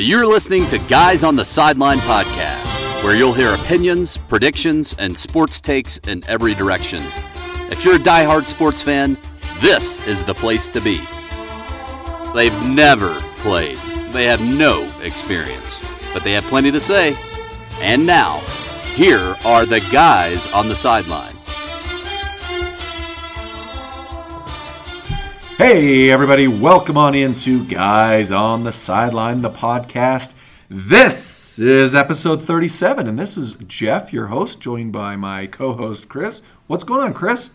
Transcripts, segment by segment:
You're listening to Guys on the Sideline podcast, where you'll hear opinions, predictions, and sports takes in every direction. If you're a die-hard sports fan, this is the place to be. They've never played, they have no experience, but they have plenty to say. And now, here are the guys on the sideline. Hey, everybody, welcome on into Guys on the Sideline, the podcast. This is episode 37, and this is Jeff, your host, joined by my co host, Chris. What's going on, Chris?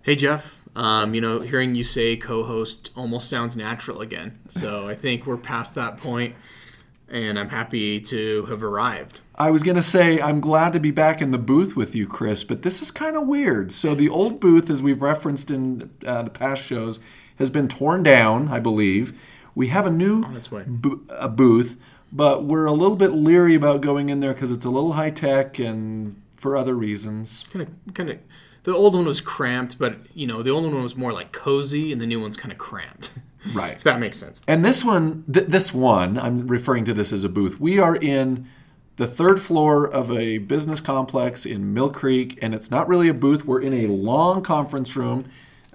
Hey Jeff, um, you know, hearing you say co-host almost sounds natural again. So I think we're past that point, and I'm happy to have arrived. I was going to say, I'm glad to be back in the booth with you, Chris, but this is kind of weird. So, the old booth, as we've referenced in uh, the past shows, has been torn down, I believe. We have a new way. bo- booth, but we're a little bit leery about going in there because it's a little high tech and for other reasons. Kind of, kind of. The old one was cramped, but you know, the old one was more like cozy, and the new one's kind of cramped. Right. if that makes sense. And this one, th- this one, I'm referring to this as a booth. We are in the third floor of a business complex in Mill Creek, and it's not really a booth. We're in a long conference room.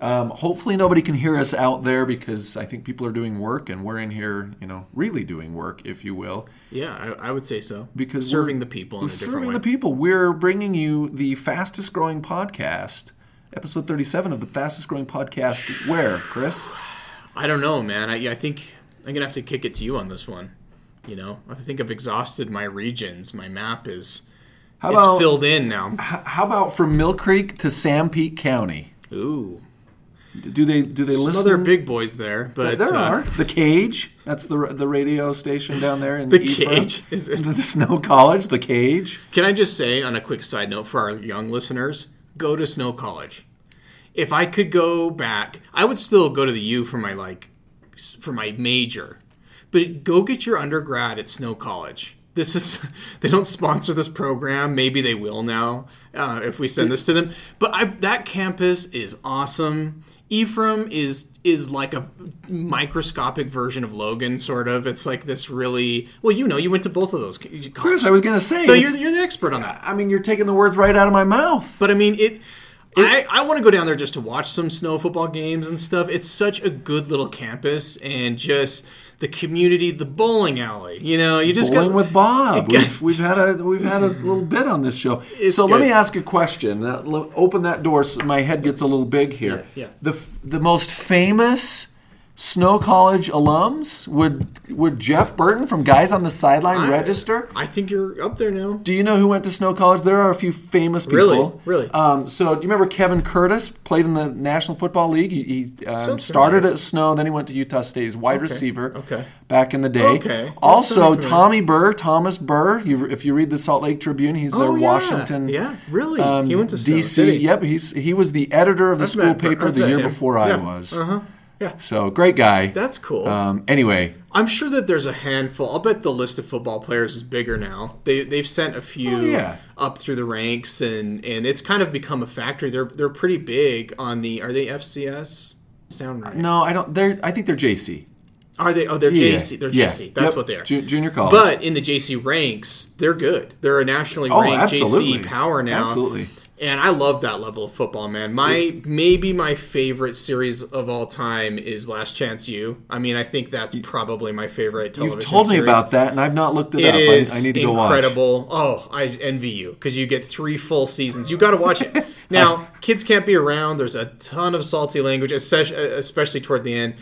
Um, hopefully, nobody can hear us out there because I think people are doing work, and we're in here, you know, really doing work, if you will. Yeah, I, I would say so. Because serving the people in serving the people. We're bringing you the fastest growing podcast, episode 37 of the fastest growing podcast. Where, Chris? I don't know, man. I, I think I'm gonna have to kick it to you on this one. You know, I think I've exhausted my regions. My map is How is about filled in now. how about from Mill Creek to Sanpete County? Ooh, Do they do they some listen? other big boys there, but there uh, are the Cage. That's the the radio station down there in The Ephraim. Cage? Is this- the Snow College. The Cage. Can I just say, on a quick side note for our young listeners, go to Snow College. If I could go back, I would still go to the U for my like for my major, but go get your undergrad at Snow College. This is they don't sponsor this program. Maybe they will now uh, if we send this to them. But I, that campus is awesome. Ephraim is is like a microscopic version of Logan, sort of. It's like this really well. You know, you went to both of those. Chris, I was gonna say. so you're, you're the expert on that. I mean, you're taking the words right out of my mouth. But I mean, it. I, I want to go down there just to watch some snow football games and stuff. It's such a good little campus, and just the community, the bowling alley. You know, you just Bowling got with Bob. Yeah. We've, we've had a we've had a little bit on this show. So let me ask a question. Uh, open that door so my head gets a little big here. Yeah, yeah. The the most famous Snow College alums would would Jeff Burton from Guys on the Sideline I- register? I think you're up there now. Do you know who went to Snow College? There are a few famous people. Really? Really? Um, so, do you remember Kevin Curtis played in the National Football League? He, he um, started familiar. at Snow, then he went to Utah State. He's wide receiver. okay. Back in the day. Okay. Also. Tommy Burr, Thomas Burr. You, if you read the Salt Lake Tribune, he's their Oh, yeah. Washington. Yeah, really? um, He went to Snow DC. Yep, he's he was the editor of the school paper I've the year him. before I was. Uh-huh. Yeah. So great guy. That's cool. Um, anyway, I'm sure that there's a handful. I'll bet the list of football players is bigger now. They they've sent a few Oh, yeah. up through the ranks, and and it's kind of become a factory. They're they're pretty big on the. Are they FCS? Sound right? no, I don't. They're I think they're JC. Are they? Oh, they're Yeah. JC. They're Yeah. JC. That's Yep. what they are. Ju- junior college. But in the JC ranks, they're good. They're a nationally Oh, ranked absolutely. JC power now. Absolutely. And I love that level of football, man. My maybe my favorite series of all time is Last Chance U. I mean, I think that's probably my favorite television You've told me about that, and I've not looked it, It up. is I, I need to go watch. incredible. Oh, I envy you because you get three full seasons. You got to watch it. Now, kids can't be around. There's a ton of salty language, especially, especially toward the end.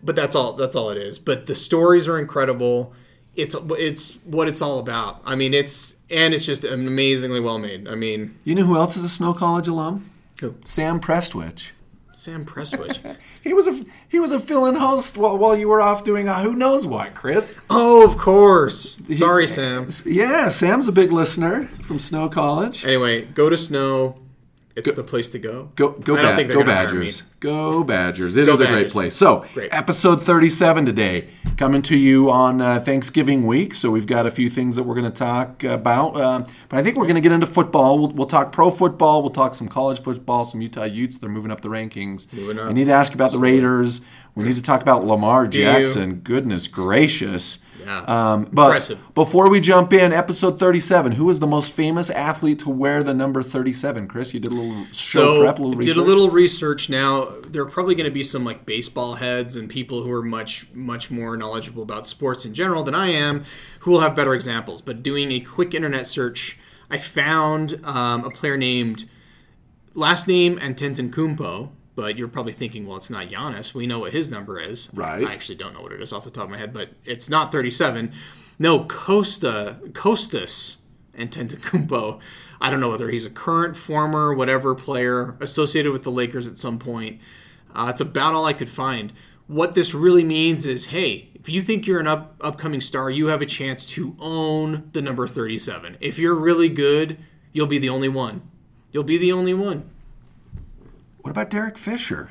But that's all. That's all it is. But the stories are incredible. It's it's what it's all about. I mean, it's and it's just amazingly well made. I mean, You know who else is a Snow College alum? Who? Sam Prestwich. Sam Prestwich. He was a he was a fill-in host while, while you were off doing a who knows what, Chris. oh, of course. Sorry, Sam. Yeah, Sam's a big listener from Snow College. Anyway, go to Snow. It's the place to go. Go go, Ba- go Badgers. Go Badgers. It is Go a great place. So, Great. episode 37 today, coming to you on uh, Thanksgiving week. So, we've got a few things that we're going to talk about. Uh, but I think we're going to get into football. We'll, we'll talk pro football. We'll talk some college football, some Utah Utes. They're moving up the rankings. Moving up. We need to ask about the Raiders. We need to talk about Lamar? Jackson. Goodness gracious. Yeah. Um, but Impressive. before we jump in, episode 37, who is the most famous athlete to wear the number 37? Chris, you did a little show so prep, a little research. did a little research now there are probably going to be some like baseball heads and people who are much much more knowledgeable about sports in general than i am who will have better examples but doing a quick internet search i found um, a player named last name Antetokounmpo, but you're probably thinking, well, it's not Giannis. We know what his number is. Right. I actually don't know what it is off the top of my head, but it's not 37. No, Costa, Kostas Antetokounmpo. I don't know whether he's a current, former, whatever player associated with the Lakers at some point. Uh, it's about all I could find. What this really means is, hey, if you think you're an up, upcoming star, you have a chance to own the number 37. If you're really good, you'll be the only one. You'll be the only one. What about Derek Fisher?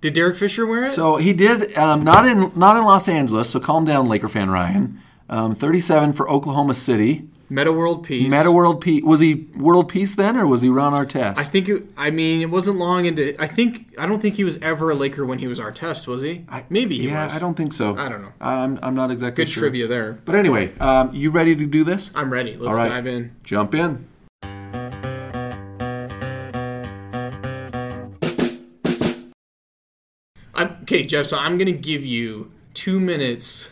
Did Derek Fisher wear it? So he did um, not in not in Los Angeles. So calm down, Laker fan Ryan. Um, 37 for Oklahoma City. Metta World Peace. Metta World Peace. Was he World Peace then, or was he Ron Artest? I think. It, I mean, it wasn't long into. I think. I don't think he was ever a Laker when he was Artest. Was he? Maybe he yeah, was. I don't think so. I don't know. I'm, I'm not exactly Good sure. trivia there. But anyway, um, you ready to do this? I'm ready. Let's right. dive in. Jump in. Okay, Jeff. So I'm going to give you two minutes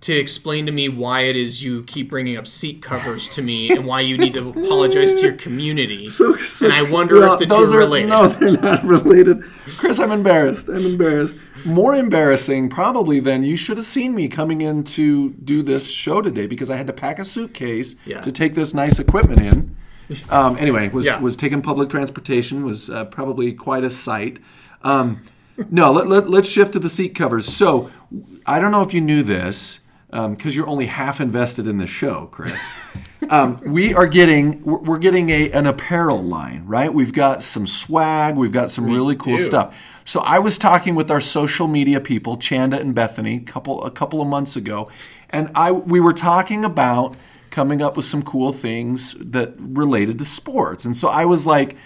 to explain to me why it is you keep bringing up seat covers to me and why you need to apologize to your community. So, and I wonder if the two are related. No, they're not related. Chris, I'm embarrassed. I'm embarrassed. More embarrassing, probably, than you should have seen me coming in to do this show today because I had to pack a suitcase Yeah. to take this nice equipment in. Um, anyway, was Yeah. was taking public transportation was uh, probably quite a sight. Um, no, let, let, let's shift to the seat covers. So, I don't know if you knew this because you're only half invested in the show, Chris. um, we are getting we're, getting a an apparel line, right? We've got some swag, we've got some really cool do. stuff. So I was talking with our social media people, Chanda and Bethany, couple a couple of months ago, and I we were talking about coming up with some cool things that related to sports. And so I was like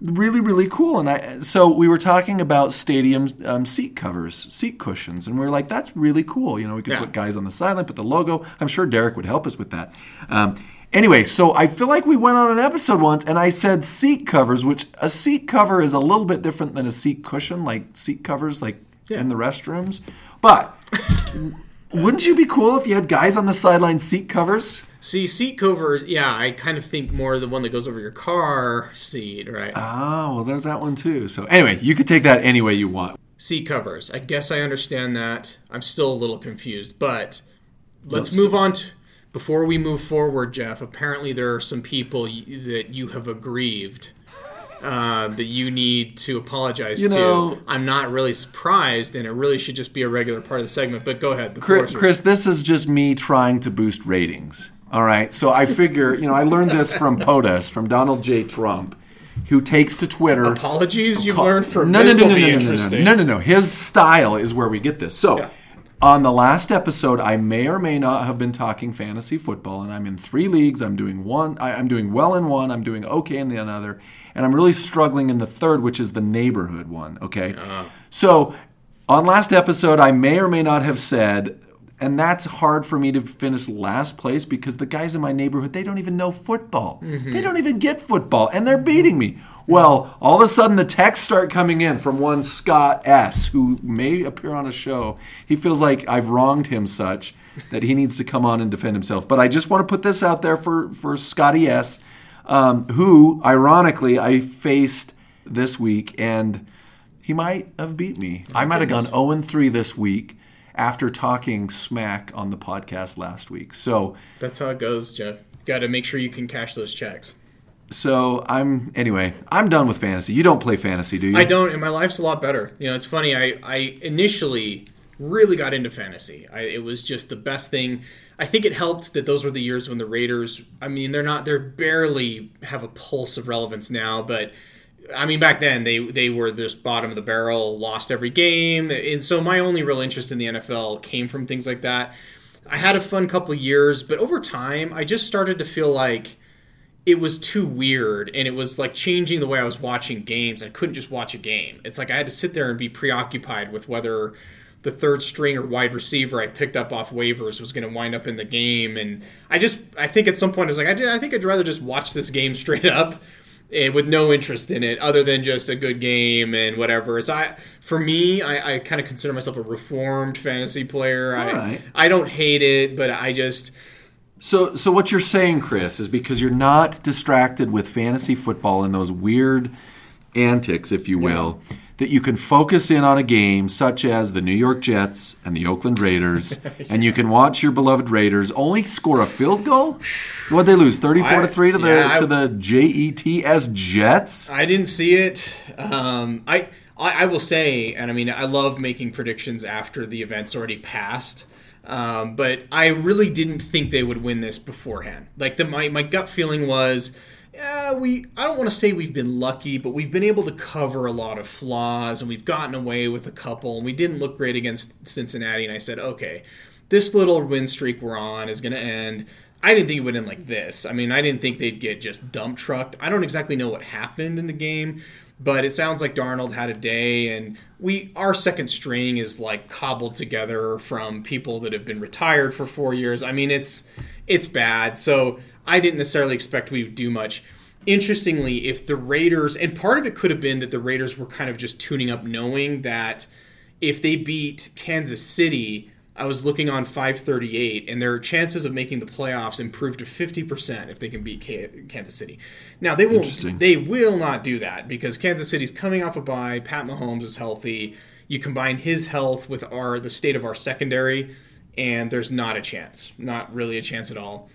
really really cool and I so we were talking about stadium um, seat covers, seat cushions and we were like that's really cool. You know, we could Yeah. put guys on the sideline, put the logo. I'm sure Derek would help us with that. Um, Anyway, so I feel like we went on an episode once and I said seat covers, which a seat cover is a little bit different than a seat cushion, like seat covers like in the restrooms. But wouldn't you be cool if you had guys on the sideline seat covers? See, seat covers. Yeah, I kind of think more of the one that goes over your car seat, right? Oh, well, there's that one too. So anyway, you could take that any way you want. seat covers. I guess I understand that. I'm still a little confused, but let's Let's move on to before we move forward, Jeff. Apparently, there are some people y- that you have aggrieved uh, that you need to apologize You to. I'm not really surprised, and it really should just be a regular part of the segment. But go ahead. Chris, floor is yours. Chris, this is just me trying to boost ratings. All right. So I figure, you know, I learned this from POTUS, from Donald J. Trump, who takes to Twitter. apologies you've learned from no, no, no, no, no, no, no, no, no, no. His style is where we get this. So, Yeah. on the last episode, I may or may not have been talking fantasy football, and I'm in three leagues. I'm doing one. I, I'm doing well in one. I'm doing okay in the another, and I'm really struggling in the third, which is the neighborhood one. Okay. So, on last episode, I may or may not have said. And that's hard for me to finish last place because the guys in my neighborhood, they don't even know football. They don't even get football, and they're beating me. Well, all of a sudden the texts start coming in from one Scott S., who may appear on a show. He feels like I've wronged him such that he needs to come on and defend himself. But I just want to put this out there for, for Scotty S., um, who, ironically, I faced this week, and he might have beat me. I might have gone 0 3 this week after talking smack on the podcast last week. So, That's how it goes, Jeff. Got to make sure you can cash those checks. so I'm anyway. I'm done with fantasy. You don't play fantasy, do you? I don't, and my life's a lot better. You know, it's funny. I, I initially really got into fantasy. I, it was just the best thing. I think it helped that those were the years when the Raiders. I mean, they're not. They're barely have a pulse of relevance now, but. I mean, back then they they were this bottom of the barrel, lost every game, and so my only real interest in the NFL came from things like that. I had a fun couple years, but over time, I just started to feel like it was too weird and it was like changing the way I was watching games. I couldn't just watch a game. It's like I had to sit there and be preoccupied with whether the third string or wide receiver I picked up off waivers was going to wind up in the game. And I just, I think at some point I was like, I, did, I think I'd rather just watch this game straight up Eh, with no interest in it other than just a good game and whatever. So I, for me, I, I kind of consider myself a reformed fantasy player. I, right. I don't hate it, but I just, So, so what you're saying, Chris, is because you're not distracted with fantasy football and those weird antics, if you will, that you can focus in on a game such as the New York Jets and the Oakland Raiders, and you can watch your beloved Raiders only score a field goal. What they lose, thirty-four to three to the yeah, I- to the Jets Jets. I didn't see it. Um, I, I I will say, and I mean, I love making predictions after the event's already passed. Um, but I really didn't think they would win this beforehand. Like the my my gut feeling was, yeah, we. I don't want to say we've been lucky, but we've been able to cover a lot of flaws, and we've gotten away with a couple. And we didn't look great against Cincinnati. And I said, okay, this little win streak we're on is going to end. I didn't think it would end like this. I mean, I didn't think they'd get just dump trucked. I don't exactly know what happened in the game, but it sounds like Darnold had a day, and we our second string is like cobbled together from people that have been retired for four years. I mean, it's it's bad. So I didn't necessarily expect we would do much. Interestingly, if the Raiders, and part of it could have been that the Raiders were kind of just tuning up, knowing that if they beat Kansas City, I was looking on 538, and their chances of making the playoffs improved to 50% if they can beat K- Kansas City. Now they won't. They will not do that because Kansas City's coming off a bye. Pat Mahomes is healthy. You combine his health with our the state of our secondary, and there's not a chance. Not really a chance at all.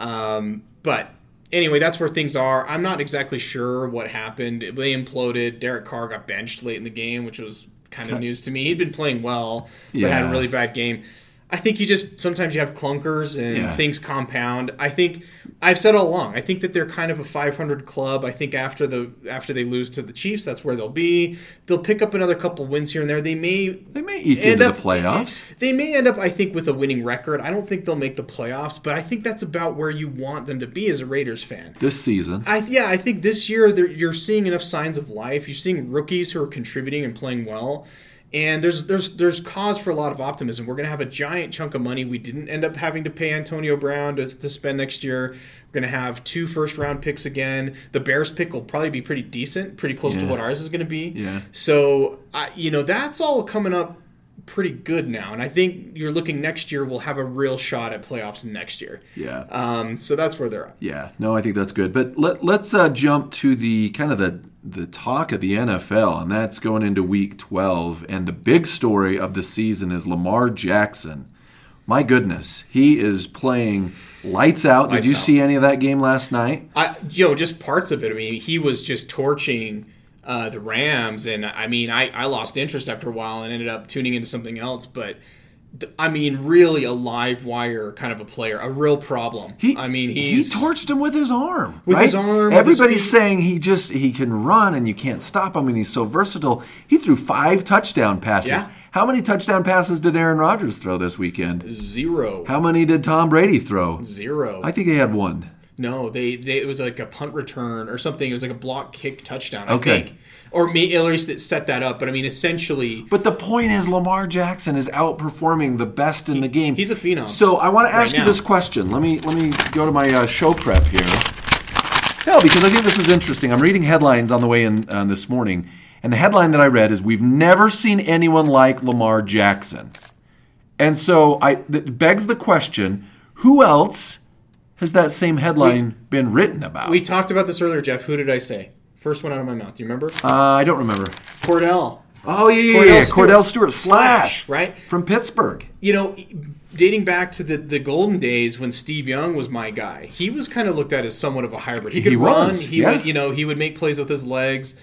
Um, but anyway, that's where things are. I'm not exactly sure what happened. They imploded. Derek Carr got benched late in the game, which was kind of news to me. He'd been playing well, but had a really bad game. I think you just sometimes you have clunkers and Yeah. things compound. I think I've said all along. I think that they're kind of a 500 club. I think after the after they lose to the Chiefs, that's where they'll be. They'll pick up another couple wins here and there. They may They may end into up the playoffs. They may end up, I think, with a winning record. I don't think they'll make the playoffs, but I think that's about where you want them to be as a Raiders fan. This season, I yeah, I think this year you're seeing enough signs of life. You're seeing rookies who are contributing and playing well, and there's there's there's cause for a lot of optimism. We're gonna have a giant chunk of money we didn't end up having to pay Antonio Brown to, to spend next year. We're gonna have two first round picks again. The Bears pick will probably be pretty decent, pretty close to what ours is gonna be. Yeah. So I you know that's all coming up pretty good now, and I think you're looking next year. We'll have a real shot at playoffs next year. yeah. Um, so that's where they're at. Yeah, no, I think that's good. But let, let's uh, jump to the kind of the the talk of the NFL, and that's going into Week 12. And the big story of the season is Lamar Jackson. My goodness, he is playing lights out. Did you out. see any of that game last night? I, you know, just parts of it. I mean, he was just torching uh, the Rams, and I mean, I, I lost interest after a while and ended up tuning into something else. But I mean, really a live wire kind of a player, a real problem. He, I mean, he torched him with his arm. With right? his arm, with his Everybody's saying he just he can run and you can't stop him, and he's so versatile. He threw five touchdown passes. Yeah. How many touchdown passes did Aaron Rodgers throw this weekend? zero, How many did Tom Brady throw? zero. I think he had one. No, they, they it was like a punt return or something. It was like a block kick touchdown. I Okay. think, or me, at least it set that up. But I mean, essentially, But the point is, Lamar Jackson is outperforming the best in the game. he's a phenom. So I want to ask you now. this question. Let me let me go to my uh, show prep here. No, because I think this is interesting. I'm reading headlines on the way in uh, this morning, and the headline that I read is "We've never seen anyone like Lamar Jackson," and so I that begs the question: Who else has that same headline been written about? we talked about this earlier, Jeff. Who did I say? First one out of my mouth. Do you remember? uh, I don't remember. Kordell. Oh yeah, yeah, Kordell yeah. Stewart. Kordell Stewart, slash, Slash, right? from Pittsburgh. you know, dating back to the, the golden days when Steve Young was my guy, he was kind of looked at as somewhat of a hybrid. He could He run, was, he yeah. would, you know, he would make plays with his legs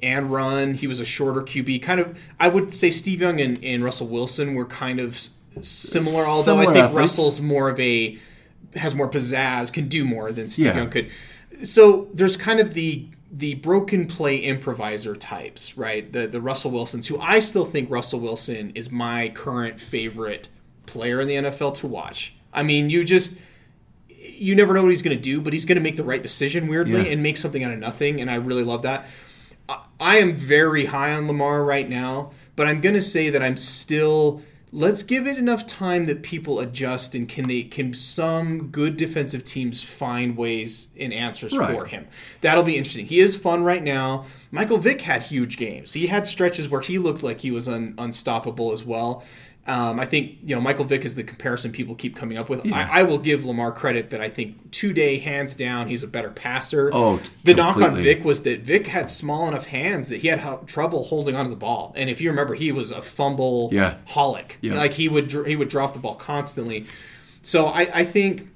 and run. He was a shorter QB. Kind of, I would say Steve Young and, and Russell Wilson were kind of similar, although Similar I think athletes. Russell's more of a has more pizzazz, can do more than Steve Yeah. Young could. So there's kind of the the broken play improviser types, right? The the Russell Wilsons, who I still think Russell Wilson is my current favorite player in the NFL to watch. I mean, you just you never know what he's going to do, but he's going to make the right decision weirdly Yeah. and make something out of nothing, and I really love that. I, I am very high on Lamar right now, but I'm going to say that I'm still let's give it enough time that people adjust and can they can some good defensive teams find ways and answers Right. for him. That'll be interesting. He is fun right now. Michael Vick had huge games. He had stretches where he looked like he was un, unstoppable as well. Um, I think you know Michael Vick is the comparison people keep coming up with. I, I will give Lamar credit that I think today, hands down, he's a better passer. Oh, the knock on completely. Vick was that Vick had small enough hands that he had hu- trouble holding onto the ball. And if you remember, he was a fumble Yeah. holic. Yeah. Like he would he would drop the ball constantly. So I, I think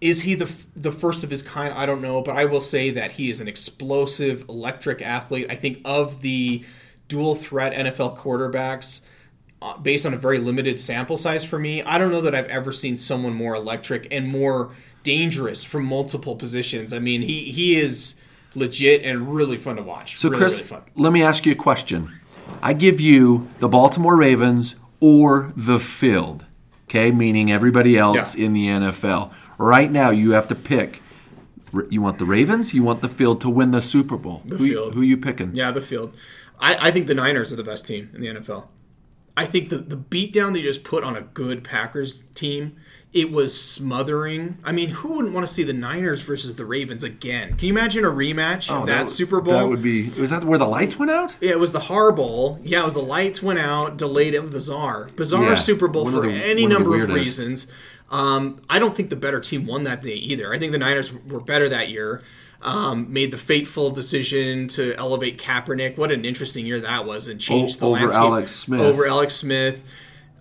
is he the f- the first of his kind? I don't know, but I will say that he is an explosive, electric athlete. I think of the dual threat NFL quarterbacks. Uh, based on a very limited sample size for me, I don't know that I've ever seen someone more electric and more dangerous from multiple positions. I mean, he he is legit and really fun to watch. So, really, Chris, really fun. let me ask you a question. I give you the Baltimore Ravens or the field, okay, meaning everybody else Yeah. in the NFL. Right now, you have to pick. You want the Ravens? You want the field to win the Super Bowl? The who, field. Who are you picking? Yeah, the field. I, I think the Niners are the best team in the NFL. I think the the beatdown they just put on a good Packers team, it was smothering. I mean, who wouldn't want to see the Niners versus the Ravens again? Can you imagine a rematch of that, Super Bowl? Oh, That would be. Was that where the lights went out? Yeah, it was the Har Bowl. Yeah, it was the lights went out, delayed it. Bizarre, bizarre Yeah, Super Bowl for the- any one of number of reasons. Um, I don't think the better team won that day either. I think the Niners were better that year. Um, made the fateful decision to elevate Kaepernick. What an interesting year that was, and changed the over landscape Alex Smith. over Alex Smith.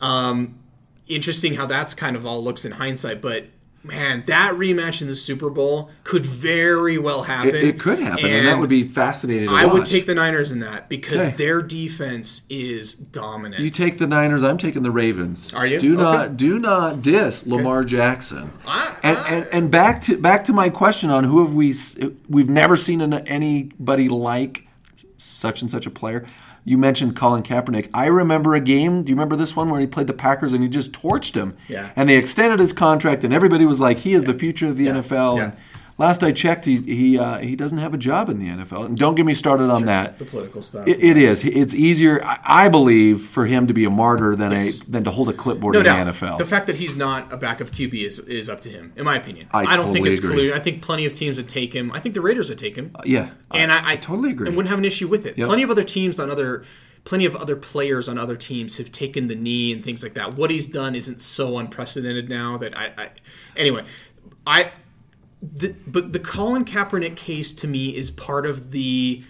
Um, interesting how that's kind of all looks in hindsight, but. Man, that rematch in the Super Bowl could very well happen. It, it could happen, and, that would be fascinating to I would take the Niners in that because Okay. their defense is dominant. You take the Niners. I'm taking the Ravens. Are you? Do Okay. not do not diss Lamar Jackson. I- and, and and back to back to my question on who have we we've never seen anybody like such and such a player. You mentioned Colin Kaepernick. I remember a game. Do you remember this one where he played the Packers and he just torched him? Yeah. And they extended his contract, and everybody was like, "He is the future of the NFL." yeah. And last I checked, he he uh, he doesn't have a job in the NFL. And don't get me started on that. the political stuff. It, it is. It's easier, I I believe, for him to be a martyr than a than to hold a clipboard no in doubt. the NFL. The fact that he's not a backup QB is, is up to him, in my opinion. I don't think it's agree. clear. I think plenty of teams would take him. I think the Raiders would take him. yeah, and I, I, totally agree. And wouldn't have an issue with it. Yep. Plenty of other teams on other, plenty of other players on other teams have taken the knee and things like that. What he's done isn't so unprecedented now that I. I anyway, I. The, but the Colin Kaepernick case to me is part of the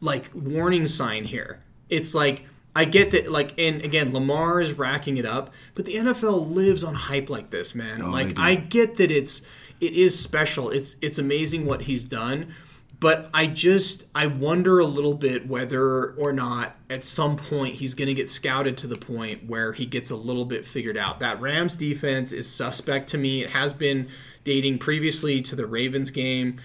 like warning sign here. It's like I get that like and again Lamar is racking it up, but the NFL lives on hype like this, man. Oh, like Oh, do. I get that it's it is special. It's it's amazing what he's done, but I just I wonder a little bit whether or not at some point he's going to get scouted to the point where he gets a little bit figured out. That Rams defense is suspect to me. It has been dating previously to the Ravens game.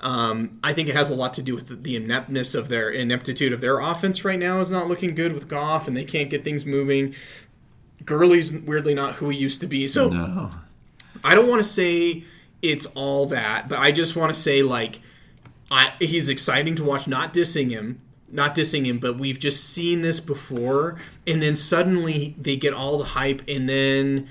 Um, I think it has a lot to do with the, ineptness of their ineptitude of their offense right now is not looking good with Goff, and they can't get things moving. Gurley's weirdly not who he used to be, so no. I don't want to say it's all that, but I just want to say like I he's exciting to watch. Not dissing him, not dissing him, but we've just seen this before, and then suddenly they get all the hype, and then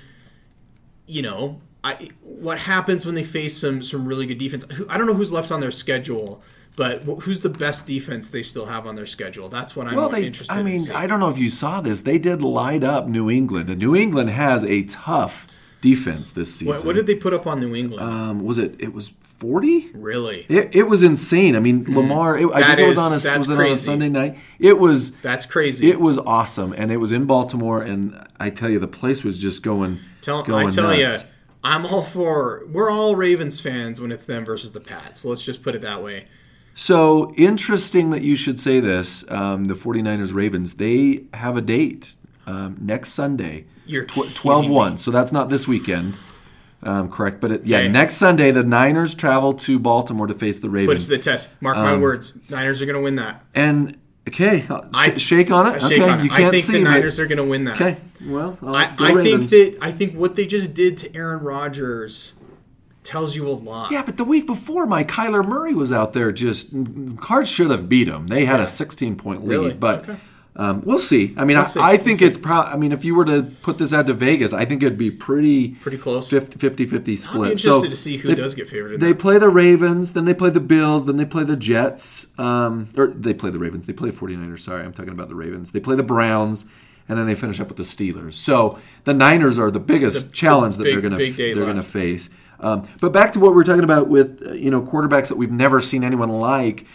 you know. I, what happens when they face some some really good defense? I don't know who's left on their schedule, but who's the best defense they still have on their schedule? That's what I'm Well, they. interested I mean, seeing. I don't know if you saw this. They did light up New England, and New England has a tough defense this season. what, what did they put up on New England? um, was it? It was forty. really? It, it was insane. I mean, Lamar. It, I That think it was on a was it on a. Sunday night. It was. That's crazy. It was awesome, and it was in Baltimore. And I tell you, the place was just going. Tell, going I tell nuts. you, I'm all for. We're all Ravens fans when it's them versus the Pats. Let's just put it that way. So interesting that you should say this. Um, the 49ers Ravens, they have a date um, next Sunday, You're tw- 12 kidding 1. So that's not this weekend, um, correct? But it, yeah, Okay. next Sunday, the Niners travel to Baltimore to face the Ravens. Put it to the test. Mark Um, my words. Niners are going to win that. and, okay, uh, I- shake on it. I shake okay, on it. you can't I think see the Niners are going to win that. Okay, well, I, go I think that I think what they just did to Aaron Rodgers tells you a lot. Yeah, but the week before, my Kyler Murray was out there just. Cards should have beat him. They had a 16 point lead. Really? But Okay. Um, we'll see. I mean, We'll see. I, I think We'll it's probably. I mean, if you were to put this out to Vegas, I think it'd be pretty Pretty close. 50 50 split. I'll be so to see who they- does get favored They that. play the Ravens, then they play the Bills, then they play the Jets. Um, or they play the Ravens. They play 49ers. Sorry, I'm talking about the Ravens. They play the Browns, and then they finish up with the Steelers. So the Niners are the biggest challenge that big- they're going to they're going to face. Um, but back to what we were talking about with uh, you know quarterbacks that we've never seen anyone like.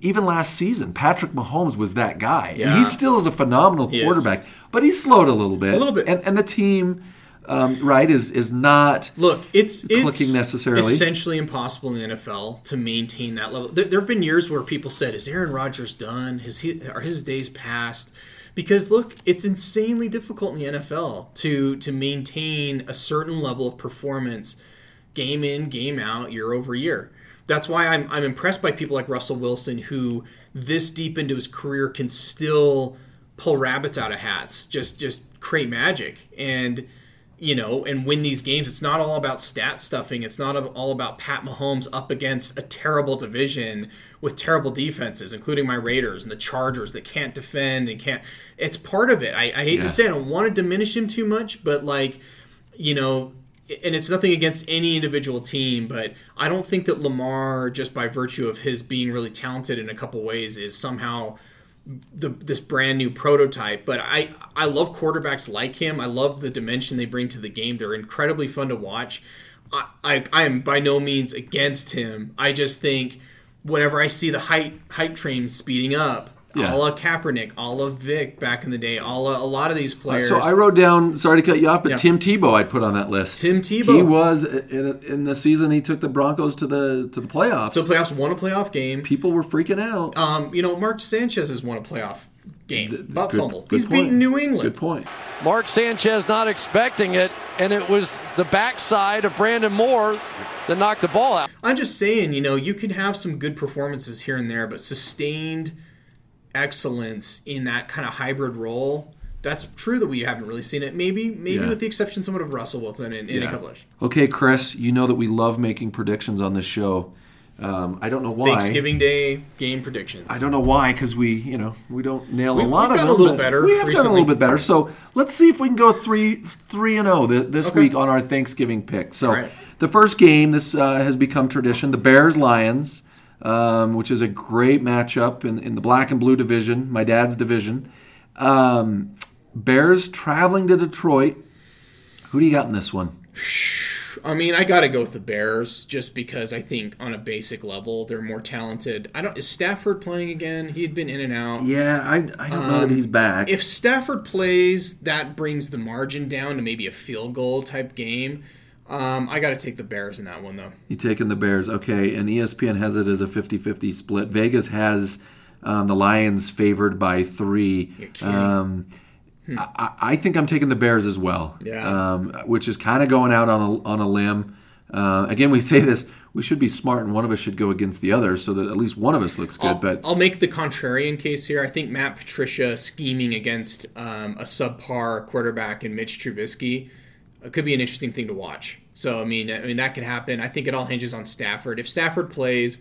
Even last season, Patrick Mahomes was that guy, and Yeah. he still is a phenomenal is. quarterback. But he slowed a little bit, A little bit. and, and the team, um, right, is is not. Look, it's it's Clicking necessarily. essentially impossible in the NFL to maintain that level. There, there have been years where people said, "Is Aaron Rodgers done? Has he are his days past?" Because look, it's insanely difficult in the NFL to to maintain a certain level of performance, game in, game out, year over year. That's why I'm I'm impressed by people like Russell Wilson, who this deep into his career can still pull rabbits out of hats, just just create magic and you know, and win these games. It's not all about stat stuffing. It's not all about Pat Mahomes up against a terrible division with terrible defenses, including my Raiders and the Chargers that can't defend and can't. It's part of it. I, I hate Yeah. to say I don't want to diminish him too much, but like, you know, and it's nothing against any individual team, but I don't think that Lamar, just by virtue of his being really talented in a couple ways, is somehow the, this brand new prototype. But I I love quarterbacks like him. I love the dimension they bring to the game. They're incredibly fun to watch. I I, I am by no means against him. I just think whenever I see the hype hype train speeding up, Yeah. a la Kaepernick, a la Vick back in the day, a la a lot of these players. So I wrote down. Sorry to cut you off, but Yeah. Tim Tebow I'd put on that list. Tim Tebow. He was in, in the season. He took the Broncos to the to the playoffs. the playoffs won a playoff game. People were freaking out. Um, you know, Mark Sanchez has won a playoff game. Butt Good- fumble. good He's point. beaten New England. Good point. Mark Sanchez not expecting it, and it was the backside of Brandon Moore that knocked the ball out. I'm just saying, you know, you can have some good performances here and there, but sustained excellence in that kind of hybrid role. That's true that we haven't really seen it. Maybe, maybe Yeah. with the exception somewhat of Russell Wilson in, in a couple of Okay, Chris, you know that we love making predictions on this show. Um, I don't know why. Thanksgiving Day game predictions. I don't know why, because we, you know, we don't nail We- a lot we've of done a them. little better We have done a little bit better. So let's see if we can go three, three and zero this Okay. week on our Thanksgiving pick. So right. the first game, this uh, has become tradition: the Bears Lions, um, which is a great matchup in in the black and blue division, my dad's division. Um, Bears traveling to Detroit. Who do you got in this one? I mean, I got to go with the Bears just because I think on a basic level they're more talented. I don't. Is Stafford playing again? He had been in and out. Yeah, I, I don't know that he's back. Um, If Stafford plays, that brings the margin down to maybe a field goal type game. Um, I got to take the Bears in that one though. You taking the Bears, okay? And ESPN has it as a 50-50 split. Vegas has um, the Lions favored by three. Um, I, I think I'm taking the Bears as well. Yeah. Um, which is kind of going out on a on a limb. Uh, again, we say this: we should be smart, and one of us should go against the other, so that at least one of us looks good. I'll, but I'll make the contrarian case here. I think Matt Patricia scheming against um, a subpar quarterback in Mitch Trubisky uh, could be an interesting thing to watch. So I mean, I mean that could happen. I think it all hinges on Stafford. If Stafford plays,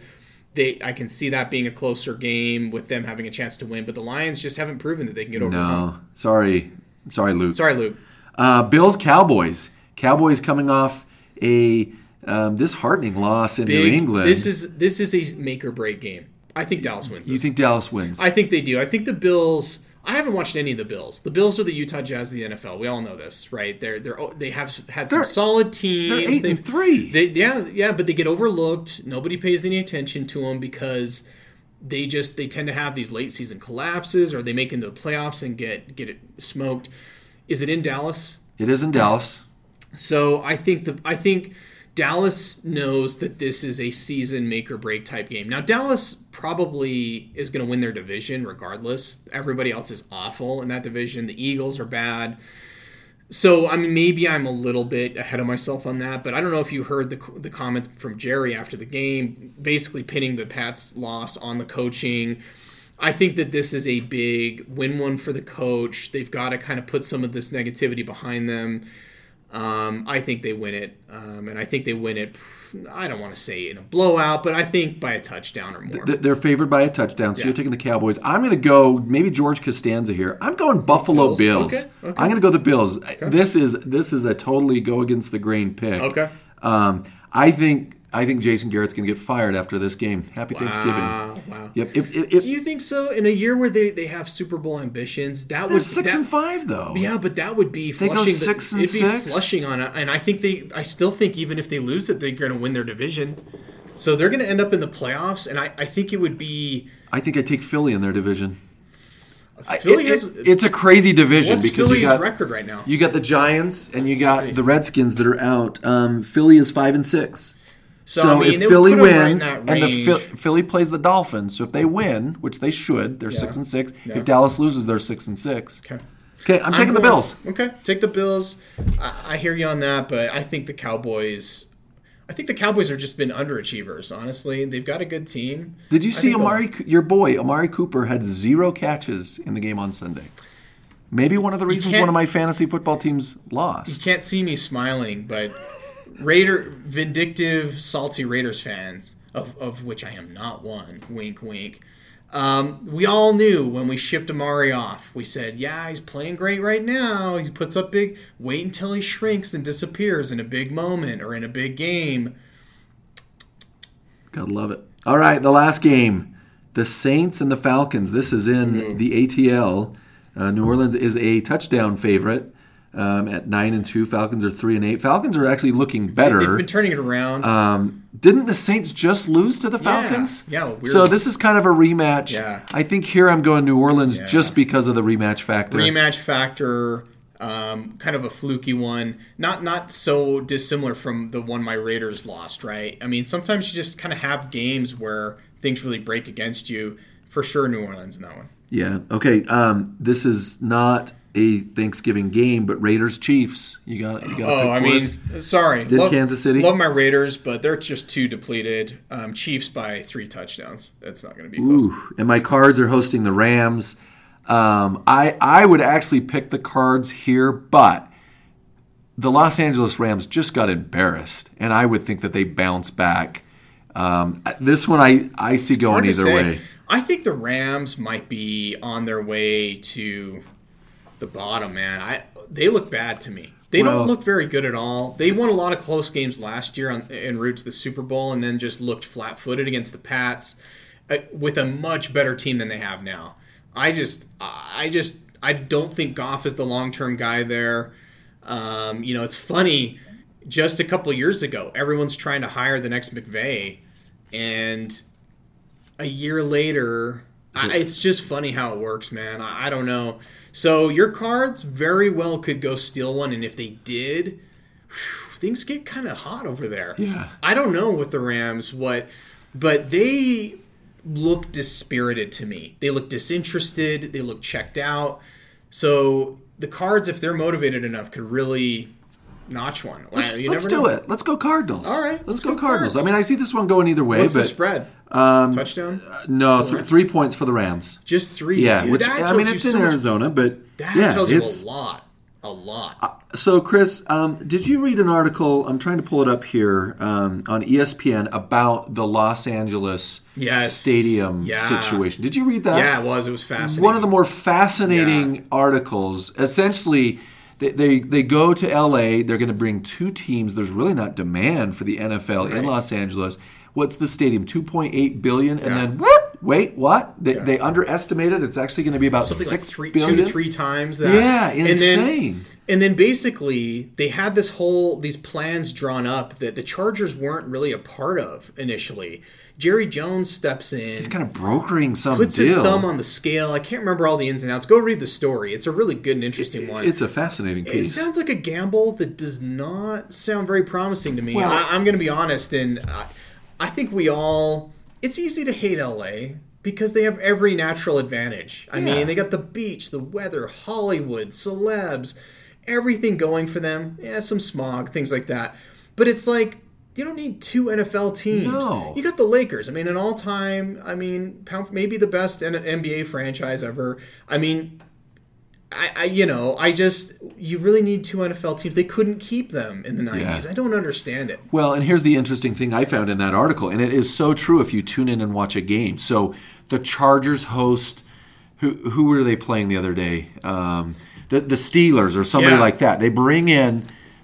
they I can see that being a closer game with them having a chance to win. But the Lions just haven't proven that they can get over. no, sorry, sorry, Luke. Sorry, Luke. Uh, Bills Cowboys. Cowboys coming off a um, disheartening loss in New England. This is this is a make or break game. I think Dallas wins. you think Dallas wins? I think they do. I think the Bills. I haven't watched any of the Bills. The Bills are the Utah Jazz the NFL. We all know this, right? They're they're oh, they have had some They're- solid teams. they're eight and They've- three. They, yeah, yeah, but they get overlooked. Nobody pays any attention to them because they just they tend to have these late season collapses, or they make into the playoffs and get get it smoked. Is it in Dallas? it is in Dallas. So I think the I think Dallas knows that this is a season make or break type game. Now Dallas probably is going to win their division regardless. Everybody else is awful in that division. The Eagles are bad. So I mean, maybe I'm a little bit ahead of myself on that, but I don't know if you heard the the comments from Jerry after the game, basically pinning the Pats' loss on the coaching. I think that this is a big win one for the coach. They've got to kind of put some of this negativity behind them. Um, I think they win it, um, and I think they win it. I don't want to say in a blowout, but I think by a touchdown or more. They're favored by a touchdown, so Yeah. you're taking the Cowboys. I'm going to go maybe George Costanza here. I'm going Buffalo Bills? Bills. Okay, okay. I'm going to go the Bills. This is this is a totally go against the grain pick. Okay. Um, I think I think Jason Garrett's going to get fired after this game. Happy Thanksgiving. Wow, wow. Yep. If, if, if, Do you think so? In a year where they, they have Super Bowl ambitions, that they're would six that, and five though. Yeah, but that would be They go flushing. six the, and it'd be flushing on it, and I think they. I still think even if they lose it, they're going to win their division. So they're going to end up in the playoffs, and I, I think it would be. I think I take Philly in their division. Philly it- has. it- it's a crazy division what's because Philly's you got record right now? you got the Giants and you got the Redskins that are out. Um, Philly is five and six. So, So, I mean, if Philly 'em right wins and the. Phil- Philly plays the Dolphins, so if they win, which they should, they're six and six. Yeah. If Dallas loses, they're six and six. Okay. Okay, I'm taking the Bills. Okay, take the Bills. I, I hear you on that, but I think the Cowboys. I think the Cowboys have just been underachievers. Honestly, they've got a good team. Did you see Amari, your boy Amari Cooper had zero catches in the game on Sunday? Maybe one of the reasons one of my fantasy football teams lost. You can't see me smiling, but Raider, vindictive, salty Raiders fans, of, of which I am not one. Wink, wink. Um, we all knew when we shipped Amari off. We said, "Yeah, he's playing great right now. He puts up big. Wait until he shrinks and disappears in a big moment or in a big game." Gotta love it. All right, the last game, the Saints and the Falcons. This is in Mm-hmm. the ATL. Uh, New Orleans is a touchdown favorite um, at nine and two. Falcons are three and eight. Falcons are actually looking better. They've been turning it around. Um, didn't the Saints just lose to the Falcons? Yeah, weird. So this is kind of a rematch. Yeah. I think here I'm going New Orleans just because of the rematch factor. rematch factor um, kind of a fluky one not not so dissimilar from the one my raiders lost right i mean sometimes you just kind of have games where things really break against you for sure new orleans in that one Yeah. Okay. Um, this is not a Thanksgiving game, but Raiders Chiefs. You got. You got. oh i mean sorry in love, Kansas City? love my raiders but they're just too depleted um, chiefs by three touchdowns that's not going to be close Ooh, and my Cards are hosting the Rams. Um, I I would actually pick the Cards here, but the Los Angeles Rams just got embarrassed, and I would think that they bounce back. Um, this one I I see going either say. way. I think the Rams might be on their way to the bottom, man. I they look bad to me. They Well- don't look very good at all. They won a lot of close games last year on, en route to the Super Bowl, and then just looked flat-footed against the Pats uh, with a much better team than they have now. I just, I just, I don't think Goff is the long-term guy there. Um, you know, it's funny. Just a couple years ago, everyone's trying to hire the next McVay, and a year later, I, it's just funny how it works, man. I, I don't know. So your cards very well could go steal one, and if they did, whew, things get kind of hot over there. Yeah. I don't know with the Rams what, but they look dispirited to me. They look disinterested. They look checked out. So the cards, if they're motivated enough, could really notch one. Let's, You let's do know. it. Let's go Cardinals. All right, let's, let's go, go Cardinals. Cards. I mean, I see this one going either way, What's but the spread? um, Touchdown? no, th- three points for the Rams. Just three. Yeah, Dude, which that I mean, it's so in much- Arizona, but That yeah, tells you a lot. A lot. So, Chris, um, did you read an article? I'm trying to pull it up here um, on ESPN about the Los Angeles Yes. stadium Yeah. situation. Did you read that? yeah, it was. It was fascinating. One of the more fascinating articles. Essentially, they, they they go to LA. They're going to bring two teams. There's really not demand for the NFL in Los Angeles. What's the stadium? 2.8 billion, and then whoop, wait, what? They, they underestimated. It's actually going to be about something six like three, billion. two to three times that. Yeah, And then- insane. And then basically they had this whole these plans drawn up that the Chargers weren't really a part of initially. Jerry Jones steps in, He's kind of brokering some puts deal. his thumb on the scale. I can't remember all the ins and outs. Go read the story. It's a really good and interesting one. It's a fascinating piece. It sounds like a gamble that does not sound very promising to me. Well- I, I'm going to be honest, and I, I think we all. It's easy to hate LA because they have every natural advantage. I Yeah. mean, they got the beach, the weather, Hollywood, celebs, everything going for them. Yeah, some smog, things like that. But it's like you don't need two NFL teams. No. You got the Lakers. I mean, an all-time. I mean, maybe the best NBA franchise ever. I mean, I, I, you know, I just you really need two NFL teams. They couldn't keep them in the nineties. Yeah. I don't understand it. Well, and here's the interesting thing I found in that article, and it is so true if you tune in and watch a game. So the Chargers host who who were they playing the other day? Um, the the Steelers or somebody Yeah. like that. They bring in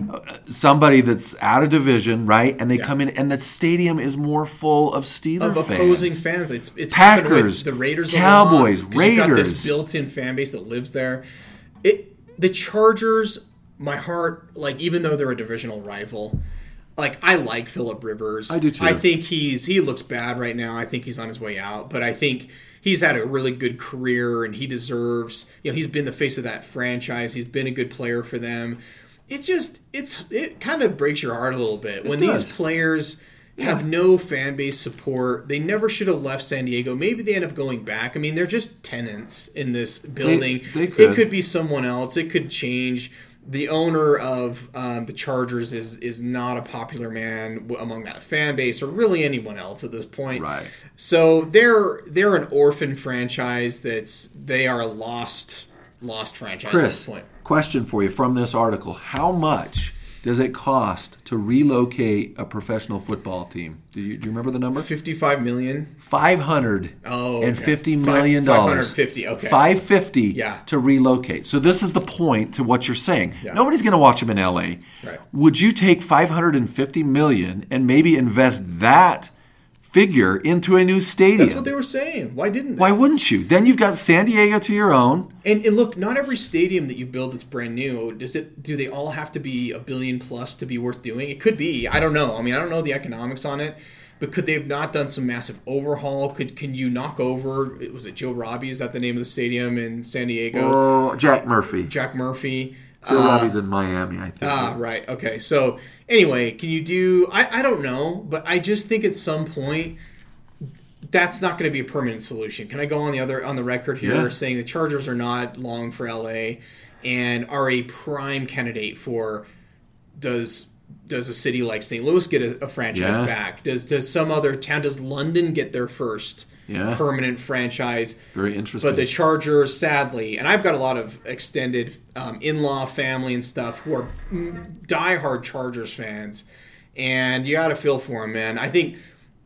uh, somebody that's out of division, right? And they come in, and the stadium is more full of Steelers Of opposing fans, it's it's with Packers, the Raiders, Cowboys, lot, 'cause you've got Raiders. this built-in fan base that lives there. It the Chargers, my heart, like even though they're a divisional rival, like I like Philip Rivers. I do too. I think he's he looks bad right now. I think he's on his way out, but I think he's had a really good career and he deserves. You know, he's been the face of that franchise. He's been a good player for them. It's just it's it kind of breaks your heart a little bit when does. these players have no fan base support. They never should have left San Diego. Maybe they end up going back. I mean, they're just tenants in this building. they could. It could be someone else. It could change. The owner of um, the Chargers is is not a popular man among that fan base, or really anyone else at this point. Right. So they're they're an orphan franchise. That's they are a lost lost franchise at this Chris, point. question for you from this article: How much does it cost to relocate a professional football team? Do you, do you remember the number? Fifty five million. Five hundred Oh, and okay. fifty Five- million dollars. 550, okay. Five fifty Yeah. to relocate. So this is the point to what you're saying. Yeah. Nobody's going to watch them in L.A. Right. Would you take five hundred and fifty million and maybe invest that figure into a new stadium? That's what they were saying. Why didn't they? Why wouldn't you? Then you've got San Diego to your own. And, and look, not every stadium that you build that's brand new does it. Do they all have to be a billion plus to be worth doing? It could be. I don't know. I mean, I don't know the economics on it. But could they have not done some massive overhaul? Could can you knock over? Was it Joe Robbie? Is that the name of the stadium in San Diego? Oh, Jack Murphy. Jack Murphy. Joe Uh, Robbie's in Miami, I think. Ah, right. Okay. So anyway, can you do? I, I don't know, but I just think at some point that's not going to be a permanent solution. Can I go on the other on the record here Yeah. saying the Chargers are not long for LA and are a prime candidate for does does a city like St. Louis get a, a franchise Yeah. back? Does does some other town? Does London get their first Yeah. permanent franchise? Very interesting. But the Chargers, sadly, and I've got a lot of extended um, in-law family and stuff who are diehard Chargers fans, and you got to feel for them, man. I think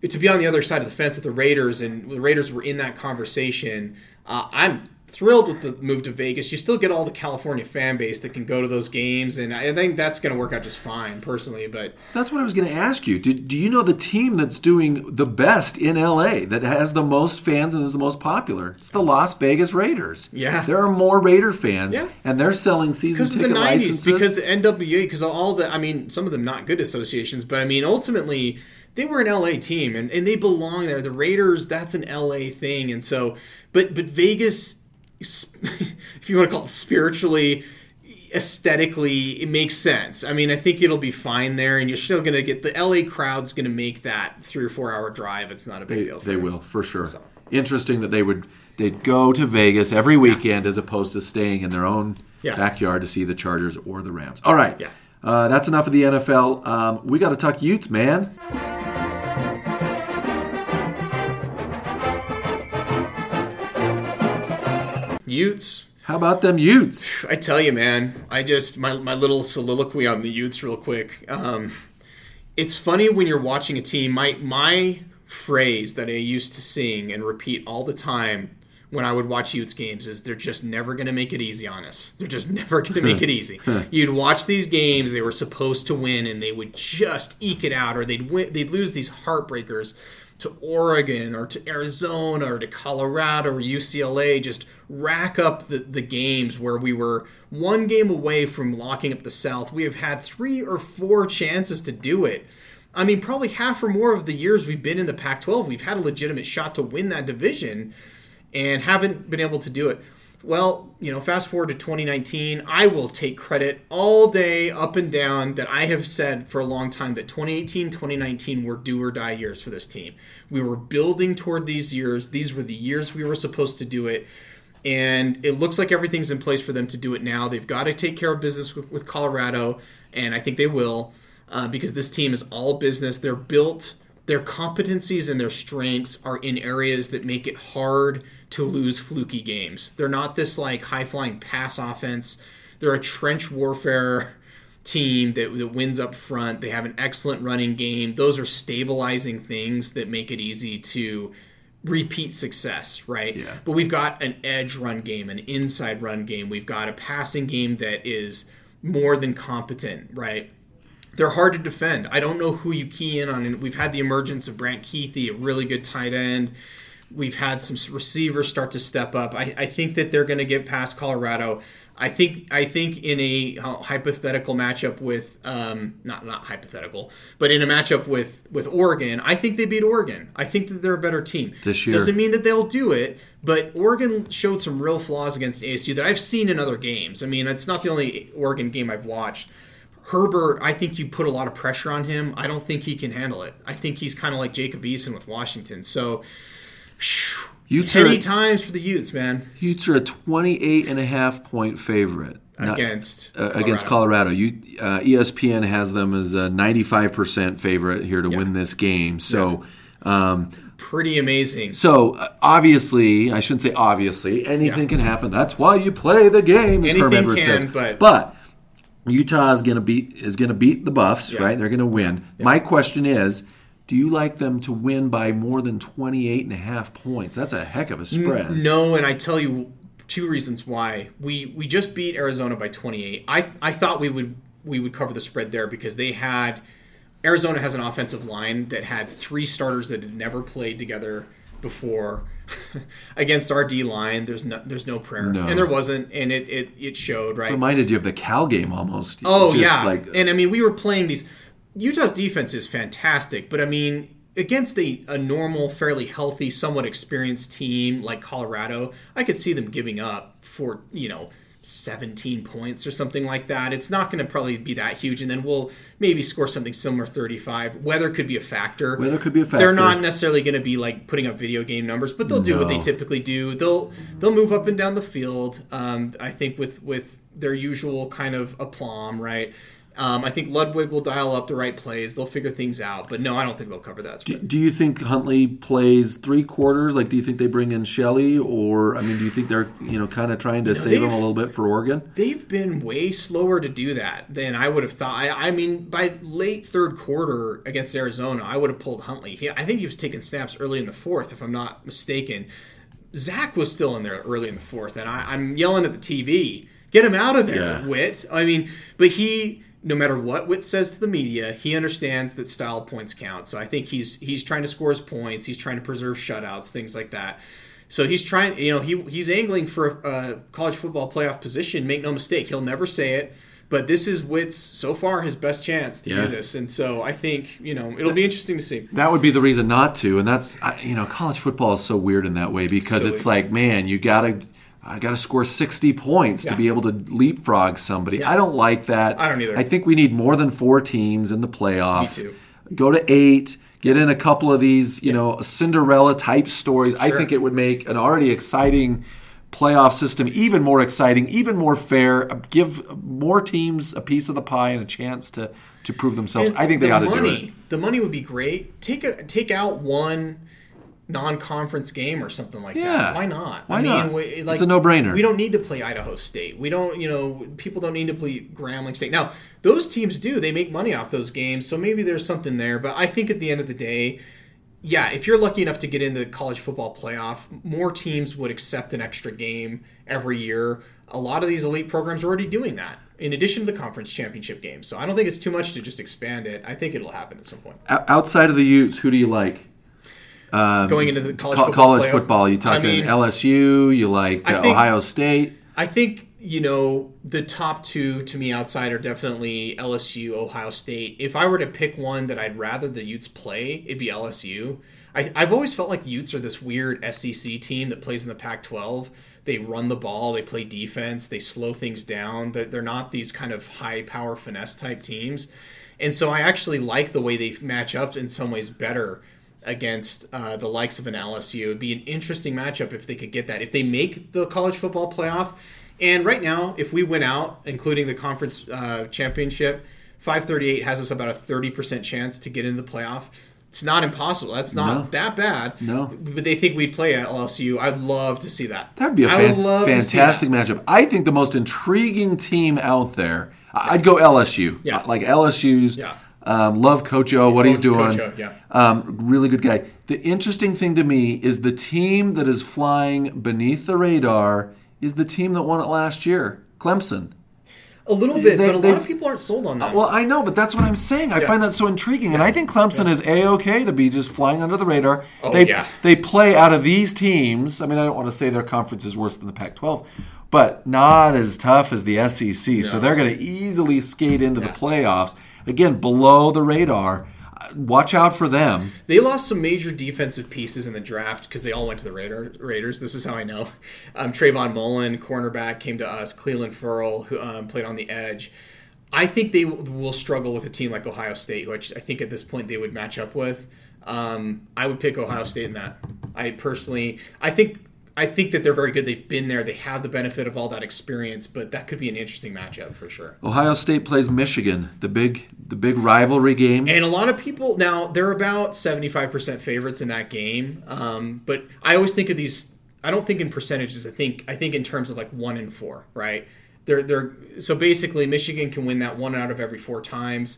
to be on the other side of the fence with the Raiders, and the Raiders were in that conversation. Uh, I'm thrilled with the move to Vegas. You still get all the California fan base that can go to those games, and I think that's going to work out just fine, personally. But That's what I was going to ask you. Do, do you know the team that's doing the best in LA, that has the most fans and is the most popular? It's the Las Vegas Raiders. Yeah. There are more Raider fans, Yeah. and they're selling season because of ticket the '90s, licenses. because the NWA, because all the, I mean, some of them not good associations, but I mean, ultimately they were an LA team and, and they belong there. The Raiders, that's an LA thing, and so, but but Vegas, if you want to call it spiritually, aesthetically, it makes sense. I mean, I think it'll be fine there, and you're still gonna get the LA crowd's gonna make that three or four hour drive. It's not a big they, deal. For they them. will, for sure. Interesting that they would they'd go to Vegas every weekend as opposed to staying in their own Yeah. backyard to see the Chargers or the Rams. All right. Yeah. Uh, that's enough of the NFL. Um, we got to talk Utes, man. Utes. How about them Utes? I tell you, man, I just my my little soliloquy on the Utes real quick. Um, it's funny when you're watching a team. My my phrase that I used to sing and repeat all the time when I would watch Utes games is they're just never going to make it easy on us. They're just never going to make it easy. You'd watch these games they were supposed to win and they would just eke it out or they'd win, they'd lose these heartbreakers to Oregon or to Arizona or to Colorado or UCLA just rack up the, the games where we were one game away from locking up the South. We have had three or four chances to do it. I mean, probably half or more of the years we've been in the Pac 12, we've had a legitimate shot to win that division and haven't been able to do it. Well, you know, fast forward to 2019, I will take credit all day, up and down, that I have said for a long time that 2018, 2019 were do or die years for this team. We were building toward these years. These were the years we were supposed to do it. And it looks like everything's in place for them to do it now. They've got to take care of business with, with Colorado, and I think they will, uh, because this team is all business. They're built their competencies and their strengths are in areas that make it hard to lose fluky games. They're not this like high flying pass offense. They're a trench warfare team that, that wins up front. They have an excellent running game. Those are stabilizing things that make it easy to repeat success, right? Yeah. But we've got an edge run game, an inside run game. We've got a passing game that is more than competent, right? They're hard to defend. I don't know who you key in on. And we've had the emergence of Brant Kuithe, a really good tight end. We've had some receivers start to step up. I, I think that they're going to get past Colorado. I think I think in a hypothetical matchup with um, not not hypothetical, but in a matchup with with Oregon, I think they beat Oregon. I think that they're a better team. This year. doesn't mean that they'll do it, but Oregon showed some real flaws against ASU that I've seen in other games. I mean, it's not the only Oregon game I've watched. Herbert, I think you put a lot of pressure on him. I don't think he can handle it. I think he's kind of like Jacob Eason with Washington. So, phew, Utes heady times for the Utes, man, Utes are a 28 and a half point favorite. Not- against uh, against Colorado. You, uh, ESPN has them as a 95% favorite here to win this game. So, um, Pretty amazing. so uh, obviously, I shouldn't say obviously, anything can happen. That's why you play the game, as Herm Anything Edwards can, says. but- Utah is going to beat is going to beat the Buffs, Yeah. right? They're going to win. My question is, do you like them to win by more than 28 and a half points? That's a heck of a spread. No, and I tell you two reasons why. We we just beat Arizona by 28. I I thought we would we would cover the spread there because they had Arizona has an offensive line that had three starters that had never played together before against our D line. There's no there's no prayer, No. and there wasn't, and it it, it showed right. Reminded you of the Cal game almost. Oh Just yeah, like uh, and I mean we were playing these. Utah's defense is fantastic, but I mean against a, a normal, fairly healthy, somewhat experienced team like Colorado, I could see them giving up for you know. 17 points or something like that. It's not going to probably be that huge, and then we'll maybe score something similar 35. Weather could be a factor. Weather could be a factor. They're not necessarily going to be like putting up video game numbers, but they'll do what they typically do. They'll they'll move up and down the field. Um, I think with with their usual kind of aplomb, right? Um, I think Ludwig will dial up the right plays. They'll figure things out. But no, I don't think they'll cover that spread. Do you think Huntley plays three quarters? Like, do you think they bring in Shelley, or I mean, do you think they're you know kind of trying to save him a little bit for Oregon? They've been way slower to do that than I would have thought. I, I mean, by late third quarter against Arizona, I would have pulled Huntley. He, I think he was taking snaps early in the fourth, if I'm not mistaken. Zach was still in there early in the fourth, and I, I'm yelling at the TV, "Get him out of there, Yeah. Whitt!" I mean, but he, no matter what Whitt says to the media, he understands that style points count. So I think he's he's trying to score his points. He's trying to preserve shutouts, things like that. So he's trying, you know, he he's angling for a, a college football playoff position. Make no mistake, he'll never say it, but this is Whitt's so far his best chance to Yeah. do this. And so I think you know it'll be interesting to see. That would be the reason not to, and that's you know, college football is so weird in that way because Silly. it's like, man, you gotta. I got to score 60 points to be able to leapfrog somebody. I don't like that. I don't either. I think we need more than four teams in the playoff. Me too. Go to eight. Get in a couple of these, you know, Cinderella type stories. I think it would make an already exciting playoff system even more exciting, even more fair. Give more teams a piece of the pie and a chance to to prove themselves. And I think they the ought to do it. The money would be great. Take a take out one non-conference game or something like Yeah. that. Why not? Why I mean, not? We, It's a no-brainer. We don't need to play Idaho State. We don't, you know, people don't need to play Grambling State. Now, those teams do. They make money off those games, so maybe there's something there. But I think at the end of the day, yeah, if you're lucky enough to get into the college football playoff, more teams would accept an extra game every year. A lot of these elite programs are already doing that. In addition to the conference championship game, so I don't think it's too much to just expand it. I think it'll happen at some point. Outside of the Utes, who do you like? Going into the college Co- football college playoff, football. You talking I mean, LSU? You like uh, think- Ohio State? I think you know the top two to me outside are definitely LSU, Ohio State. If I were to pick one that I'd rather the Utes play, it'd be LSU. I, I've always felt like Utes are this weird SEC team that plays in the Pac-12. They run the ball, they play defense, they slow things down. They're not these kind of high power finesse type teams, and so I actually like the way they match up in some ways better against uh, the likes of an LSU. It'd be an interesting matchup if they could get that. If they make the college football playoff, and right now, if we win out, including the conference uh, championship, 538 has us about a 30% chance to get into the playoff. It's not impossible. That's not No. that bad. No. But they think we'd play at LSU. I'd love to see that. That'd be a fan- would love to fantastic matchup. I think the most intriguing team out there, I'd go LSU. Yeah. Like LSU's. Yeah. Um, love Coach O, what he's doing. Coach O, yeah. Um, really good guy. The interesting thing to me is the team that is flying beneath the radar is the team that won it last year, Clemson. A little bit, They- but a lot of people aren't sold on that. Well, I know, but that's what I'm saying. I find that so intriguing, and I think Clemson is a okay to be just flying under the radar. Oh, they yeah. they play out of these teams. I mean, I don't want to say their conference is worse than the Pac-12, but not as tough as the SEC. So they're going to easily skate into the playoffs again below the radar. Watch out for them. They lost some major defensive pieces in the draft because they all went to the Raider, Raiders. This is how I know. Um, Trayvon Mullen, cornerback, came to us. Clelin Ferrell, who um, played on the edge. I think they will struggle with a team like Ohio State, which I think at this point they would match up with. Um, I would pick Ohio State in that. I personally, I think, I think that they're very good. They've been there. They have the benefit of all that experience, but that could be an interesting matchup for sure. Ohio State plays Michigan, the big the big rivalry game. And a lot of people now they're about seventy five percent favorites in that game. Um, but I always think of these. I don't think in percentages. I think I think in terms of like one in four. Right? They're they're so basically Michigan can win that one out of every four times.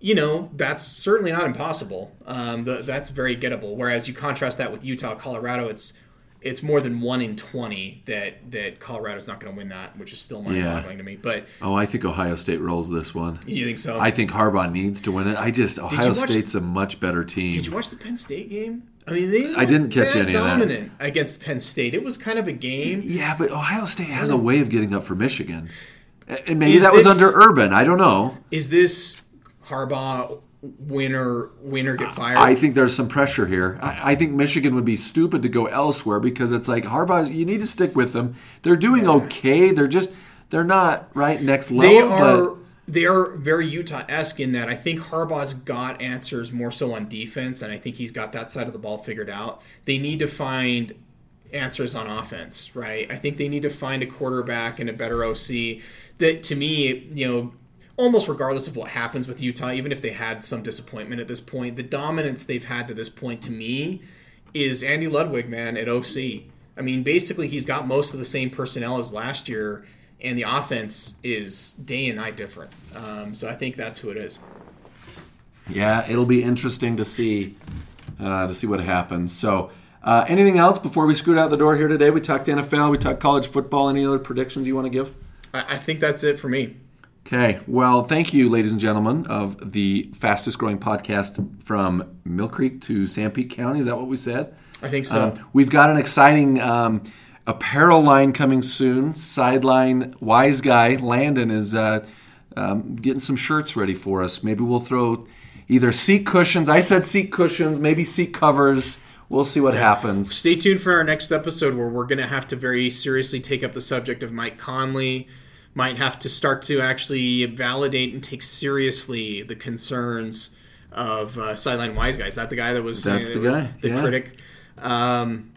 You know that's certainly not impossible. Um, the, that's very gettable. Whereas you contrast that with Utah, Colorado, it's it's more than one in twenty that that Colorado's not going to win that, which is still mind-boggling to me. But oh, I think Ohio State rolls this one. you think so? I think Harbaugh needs to win it. I just Ohio State's a much better team. Did you watch the Penn State game? I mean, they I didn't catch any of that. dominant against Penn State. It was kind of a game. Yeah, but Ohio State has a way of getting up for Michigan. And maybe Is that was under Urban. I don't know. Is this Harbaugh winner winner get fired? I think there's some pressure here. I, I think Michigan would be stupid to go elsewhere because it's like Harbaugh. You need to stick with them. They're doing okay. They're just they're not right next level. they are but they are very Utah esque in that I think Harbaugh's got answers more so on defense, and I think he's got that side of the ball figured out. They need to find answers on offense, right? I think they need to find a quarterback and a better OC that to me, you know, almost regardless of what happens with Utah, even if they had some disappointment at this point, the dominance they've had to this point to me is Andy Ludwig, man, at OC. I mean, basically he's got most of the same personnel as last year, and the offense is day and night different. Um, so I think that's who it is. yeah, it'll be interesting to see uh, to see what happens. So. Uh, anything else before we scoot out the door here today? We talked NFL, we talked college football. Any other predictions you want to give? I, I think that's it for me. Okay. Well, thank you, ladies and gentlemen, of the fastest growing podcast from Mill Creek to Sanpete County. Is that what we said? I think so. Um, we've got an exciting um, apparel line coming soon. Sideline Wise Guy Landon is uh, um, getting some shirts ready for us. Maybe we'll throw either seat cushions. I said seat cushions, maybe seat covers. We'll see what happens. Stay tuned for our next episode where we're going to have to very seriously take up the subject of Mike Conley. Might have to start to actually validate and take seriously the concerns of uh, sideline wise guys. That the guy that was That's uh, the guy, the yeah. critic. Um,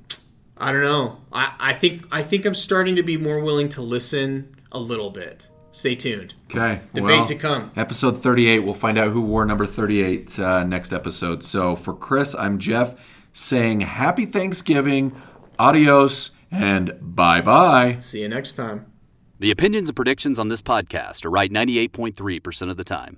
I don't know. I, I think I think I'm starting to be more willing to listen a little bit. Stay tuned. Okay. Debate well, to come. Episode 38. We'll find out who wore number 38 uh, next episode. So for Chris, I'm Jeff saying happy Thanksgiving, adios, and bye bye. See you next time. The opinions and predictions on this podcast are right 98.3% of the time.